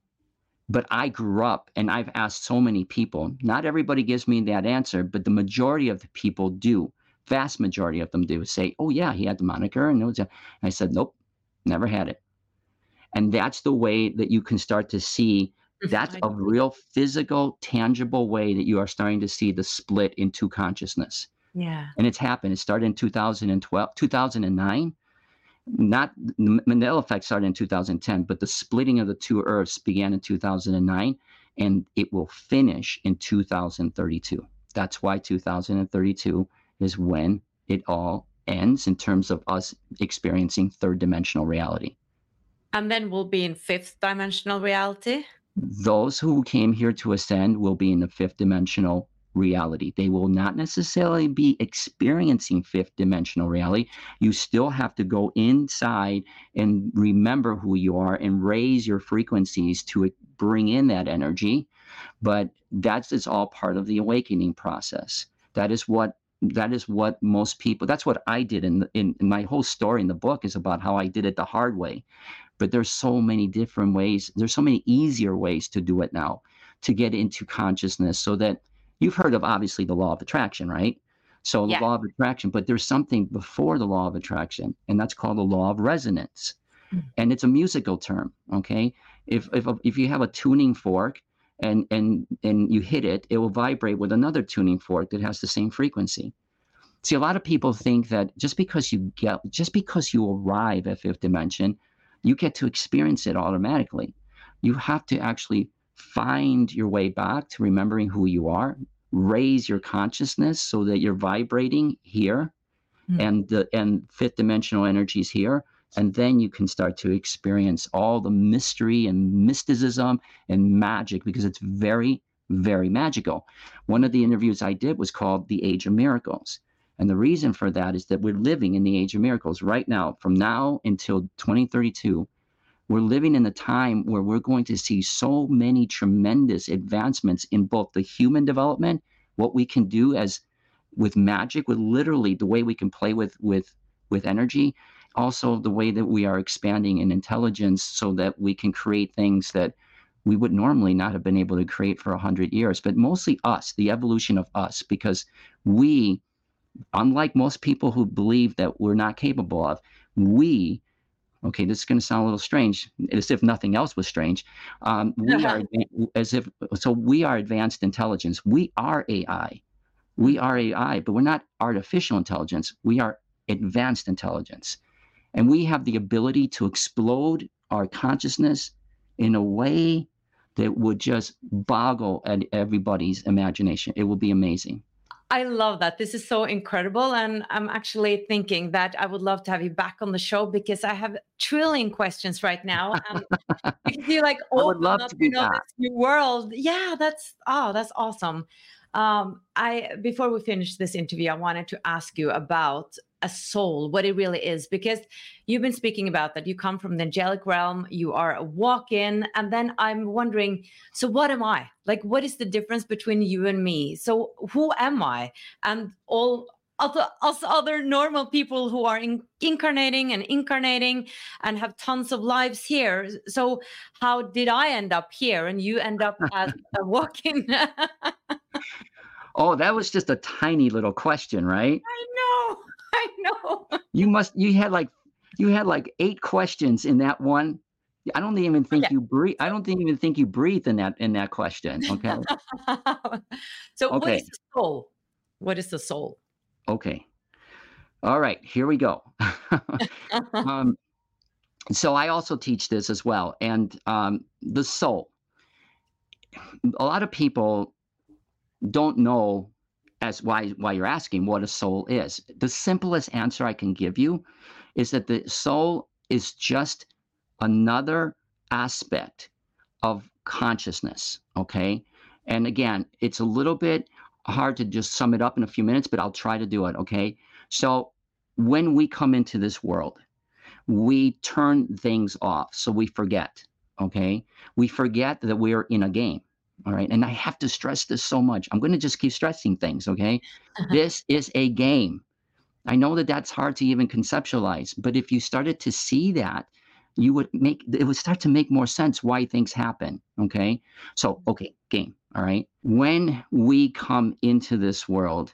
but I grew up and I've asked so many people. Not everybody gives me that answer, but the majority of the people do. vast majority of them do say, "Oh yeah, he had the moniker," and, and I said, "Nope, never had it." And that's the way that you can start to see. Mm-hmm. That's a real physical, tangible way that you are starting to see the split into consciousness. Yeah. And it's happened. It started in 2012, 2009 not the Mandela effect started in 2010, but the splitting of the two Earths began in 2009, and it will finish in 2032. That's why 2032 is when it all ends in terms of us experiencing third dimensional reality. And then we'll be in fifth dimensional reality. Those who came here to ascend will be in the fifth dimensional reality. They will not necessarily be experiencing fifth dimensional reality. You still have to go inside and remember who you are and raise your frequencies to bring in that energy. But that's it's all part of the awakening process. That is what that is what most people that's what I did in, in in my whole story in the book is about how I did it the hard way. But there's so many different ways. There's so many easier ways to do it now to get into consciousness so that You've heard of obviously the law of attraction, right? So the Yeah. law of attraction, but there's something before the law of attraction, and that's called the law of resonance. Mm. And it's a musical term, okay? If if if you have a tuning fork and and and you hit it, it will vibrate with another tuning fork that has the same frequency. See, a lot of people think that just because you get just because you arrive at fifth dimension, you get to experience it automatically. You have to actually find your way back to remembering who you are, raise your consciousness so that you're vibrating here Mm. and the and fifth dimensional energies here. And then you can start to experience all the mystery and mysticism and magic because it's very, very magical. One of the interviews I did was called The Age of Miracles. And the reason for that is that we're living in the age of miracles right now, from now until 2032 we're living in a time where we're going to see so many tremendous advancements in both the human development, what we can do as with magic, with literally the way we can play with with with energy, also the way that we are expanding in intelligence so that we can create things that we would normally not have been able to create for a hundred years, but mostly us, the evolution of us, because we, unlike most people who believe that we're not capable of, we okay, this is going to sound a little strange, as if nothing else was strange. Um, we (laughs) are as if so we are advanced intelligence. We are AI. We are AI, but we're not artificial intelligence. We are advanced intelligence, and we have the ability to explode our consciousness in a way that would just boggle at everybody's imagination. It will be amazing. I love that. This is so incredible. And I'm actually thinking that I would love to have you back on the show because I have trillion questions right now. And (laughs) because you like I would open love up, to you know, this new world. Yeah, that's oh, that's awesome. Um, I before we finish this interview, I wanted to ask you about a soul, what it really is, because you've been speaking about that. You come from the angelic realm, you are a walk-in, and then I'm wondering, so what am I? Like, what is the difference between you and me? So who am I? And all other us other normal people who are in, incarnating and incarnating and have tons of lives here. So how did I end up here and you end up (laughs) as a walk-in? Oh, that was just a tiny little question, right? I know, (laughs) I know. You must you had like you had like eight questions in that one. I don't even think Yeah. you breathe. I don't think, even think you breathe in that in that question. Okay. (laughs) so what Okay. is the soul? What is the soul? okay. All right, here we go. (laughs) um, so I also teach this as well, and um, the soul. A lot of people don't know as why why you're asking what a soul is. The simplest answer I can give you is that the soul is just another aspect of consciousness. Okay, and again, it's a little bit hard to just sum it up in a few minutes, but I'll try to do it. Okay, so when we come into this world, we turn things off, so we forget. Okay, we forget that we're in a game. All right. And I have to stress this so much. I'm going to just keep stressing things. Okay. Uh-huh. this is a game. I know that that's hard to even conceptualize, but if you started to see that, you would make it would start to make more sense why things happen. Okay. So, mm-hmm. okay, game. All right. When we come into this world,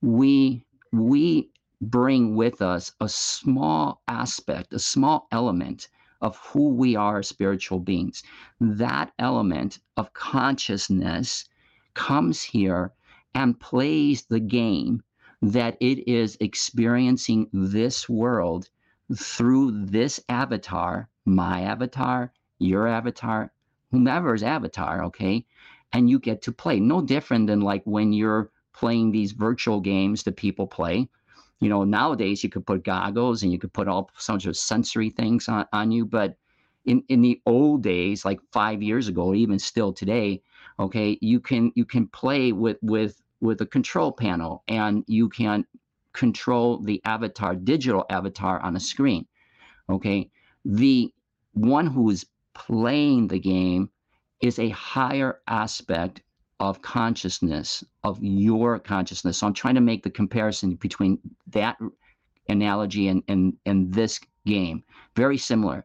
we we bring with us a small aspect, a small element of who we are as spiritual beings. That element of consciousness comes here and plays the game that it is experiencing this world through this avatar, my avatar, your avatar, whomever's avatar, okay? And you get to play. No different than like when you're playing these virtual games that people play. You know, nowadays you could put goggles and you could put all sorts of sensory things on, on you. But in, in the old days, like five years ago, even still today, okay, you can you can play with with with a control panel and you can control the avatar, digital avatar on a screen. Okay. The one who is playing the game is a higher aspect of consciousness, of your consciousness. So I'm trying to make the comparison between that analogy and, and, and this game. Very similar.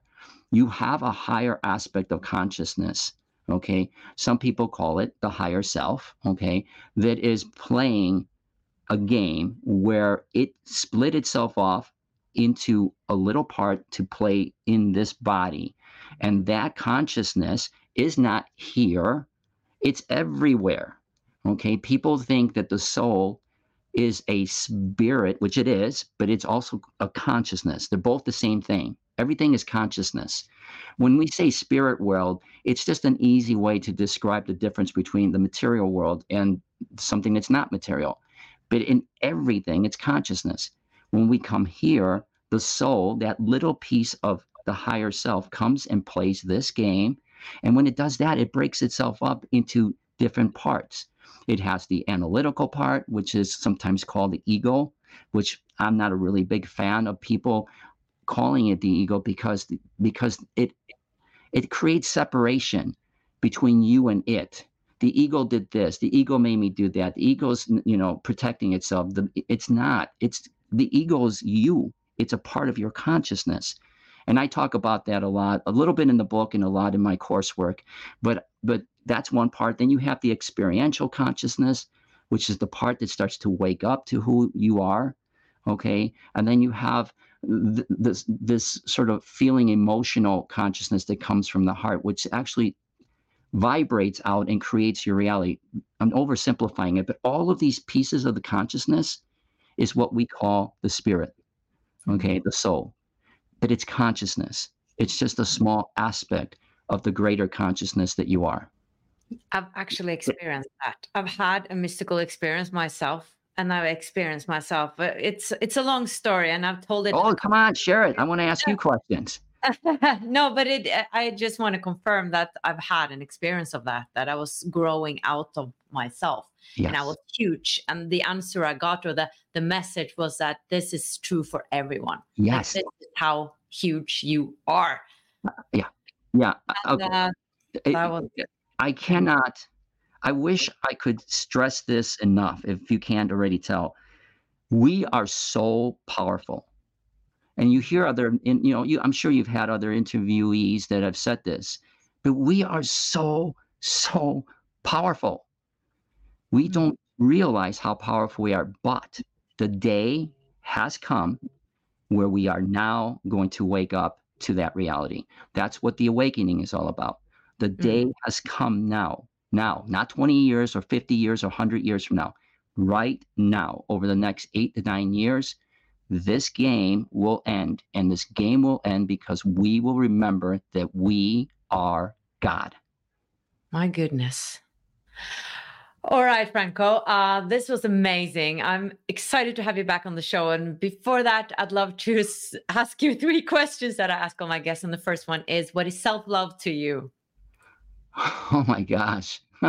You have a higher aspect of consciousness okay some people call it the higher self okay that is playing a game where it split itself off into a little part to play in this body and that consciousness is not here it's everywhere okay people think that the soul is a spirit which it is but it's also a consciousness they're both the same thing everything is consciousness when we say spirit world, it's just an easy way to describe the difference between the material world and something that's not material. But in everything, it's consciousness. When we come here, the soul, that little piece of the higher self, comes and plays this game. And when it does that, it breaks itself up into different parts. It has the analytical part, which is sometimes called the ego, which I'm not a really big fan of people calling it the ego because because it it creates separation between you and it. The ego did this. The ego made me do that. The ego's you know protecting itself. The, it's not. It's the ego is you. It's a part of your consciousness and i talk about that a lot a little bit in the book and a lot in my coursework but but that's one part. Then you have the experiential consciousness which is the part that starts to wake up to who you are okay? And then you have th- this this sort of feeling emotional consciousness that comes from the heart which actually vibrates out and creates your reality. I'm oversimplifying it but all of these pieces of the consciousness is what we call the spirit okay? Mm-hmm. The soul but it's consciousness it's just a small aspect of the greater consciousness that you are I've actually experienced that. I've had a mystical experience myself and I've experienced myself. It's it's a long story, and I've told it. Oh, come on, share it. I want to ask you (laughs) questions. (laughs) no, but it. I just want to confirm that I've had an experience of that. That I was growing out of myself, yes. and I was huge. And the answer I got, or the the message, was that this is true for everyone. Yes, is how huge you are. Uh, yeah, yeah. And, okay. Uh, it, was, I cannot I wish I could stress this enough if you can't already tell. We are so powerful. And you hear other, you know, you, I'm sure you've had other interviewees that have said this, but we are so, so powerful. We mm-hmm. don't realize how powerful we are, but the day has come where we are now going to wake up to that reality. That's what the awakening is all about. The day mm-hmm. has come now now, not 20 years or 50 years or 100 years from now, right now, over the next eight to nine years, this game will end. And this game will end because we will remember that we are God. My goodness. All right, Franco. Uh, this was amazing. I'm excited to have you back on the show. And before that, I'd love to ask you (laughs) three questions that I ask all my guests. And the first one is What is self love to you? (laughs) Oh my gosh. (laughs)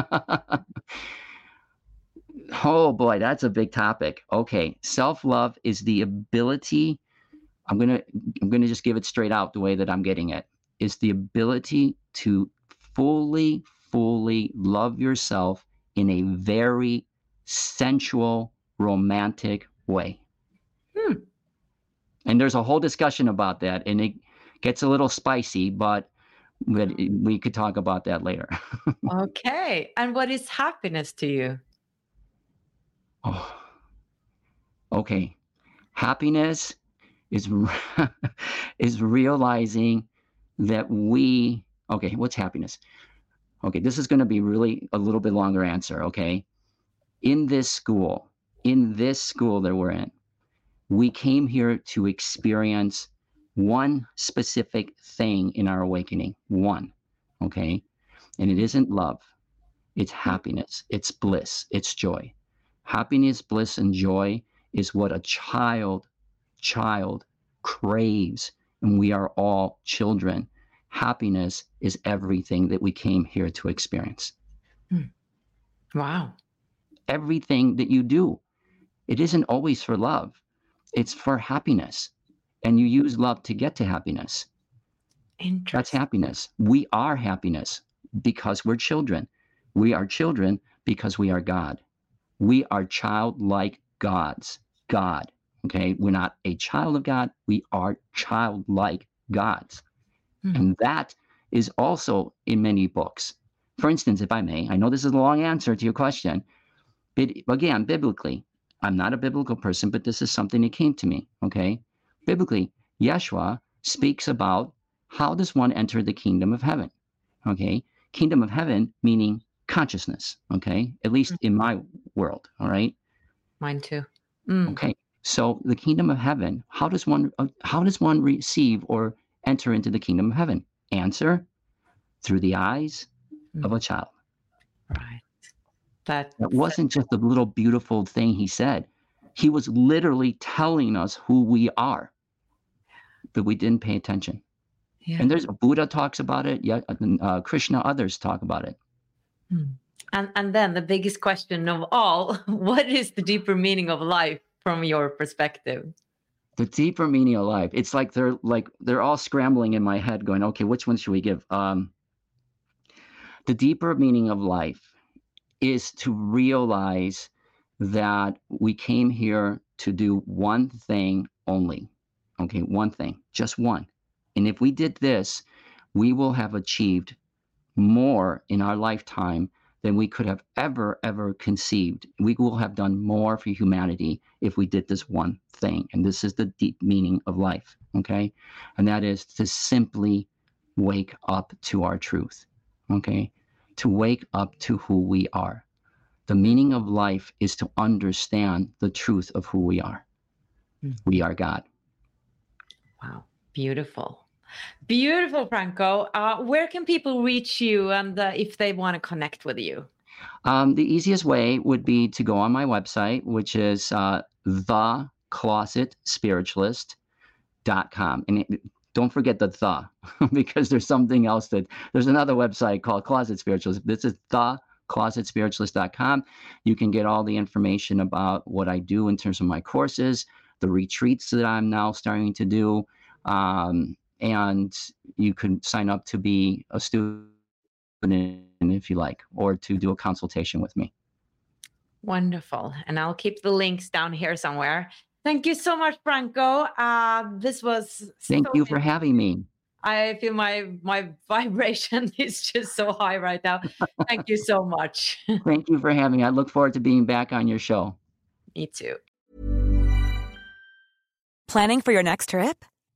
oh boy, that's a big topic. Okay, self-love is the ability I'm going to I'm going to just give it straight out the way that I'm getting it. Is the ability to fully fully love yourself in a very sensual, romantic way. Hmm. And there's a whole discussion about that and it gets a little spicy, but but we could talk about that later. (laughs) okay. And what is happiness to you? Oh, Okay, happiness is (laughs) is realizing that we okay what's happiness okay this is going to be really a little bit longer answer okay? In this school in this school that we're in we came here to experience one specific thing in our awakening one okay? And it isn't love it's happiness it's bliss it's joy. Happiness bliss and joy is what a child child craves and we are all children happiness is everything that we came here to experience. Hmm. Wow. everything that you do it isn't always for love. It's for happiness. And you use love to get to happiness. Interesting. that's happiness. We are happiness because we're children. We are children because we are god. We are childlike gods. God okay? We're not a child of god. We are childlike gods Hmm. and that is also in many books for instance if i may i know this is a long answer to your question but again biblically i'm not a biblical person but this is something that came to me okay biblically yeshua speaks about how does one enter the kingdom of heaven okay kingdom of heaven meaning consciousness okay at least in my world all right Mine too. Mm. Okay, so the kingdom of heaven. How does one? uh, How does one receive or enter into the kingdom of heaven? Answer: through the eyes hmm. of a child. Right. That That wasn't just a little beautiful thing he said. He was literally telling us who we are, but we didn't pay attention. yeah. And there's Buddha talks about it. Yeah, uh, uh Krishna, others talk about it. Hmm. And and then the biggest question of all, (laughs) what is the deeper meaning of life from your perspective? The deeper meaning of life it's like they're like they're all scrambling in my head going okay which one should we give? Um the deeper meaning of life is to realize that we came here to do one thing only. Okay one thing just one. And if we did this we will have achieved more in our lifetime than we could have ever ever conceived. We will have done more for humanity if we did this one thing and this is the deep meaning of life okay? And that is to simply wake up to our truth okay? To wake up to who we are. The meaning of life is to understand the truth of who we are. Hmm. we are god. Wow, beautiful. Beautiful, Franco. Uh, where can people reach you and uh, if they want to connect with you? Um, the easiest way would be to go on my website, which is uh, theclosetspiritualist.com. And it, don't forget the the, (laughs) because there's something else that there's another website called Closet Spiritualist. This is theclosetspiritualist.com. You can get all the information about what I do in terms of my courses, the retreats that I'm now starting to do. Um, and you can sign up to be a student if you like, or to do a consultation with me. Wonderful. And I'll keep the links down here somewhere. Thank you so much, Franco. Uh, this was Thank so you for having me. I feel my my (laughs) vibration is just so high right now. Thank you so much. (laughs) Thank you for having me. I look forward to being back on your show. Me too. Planning for your next trip?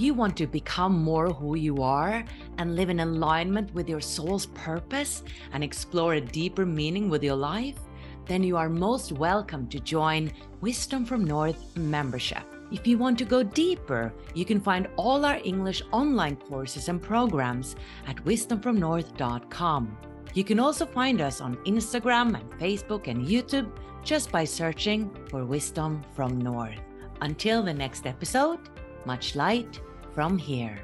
You want to become more who you are and live in alignment with your soul's purpose and explore a deeper meaning with your life, then you are most welcome to join Wisdom from North membership. If you want to go deeper, you can find all our English online courses and programs at wisdomfromnorth.com. You can also find us on Instagram and Facebook and YouTube just by searching for Wisdom from North. Until the next episode, much light from here.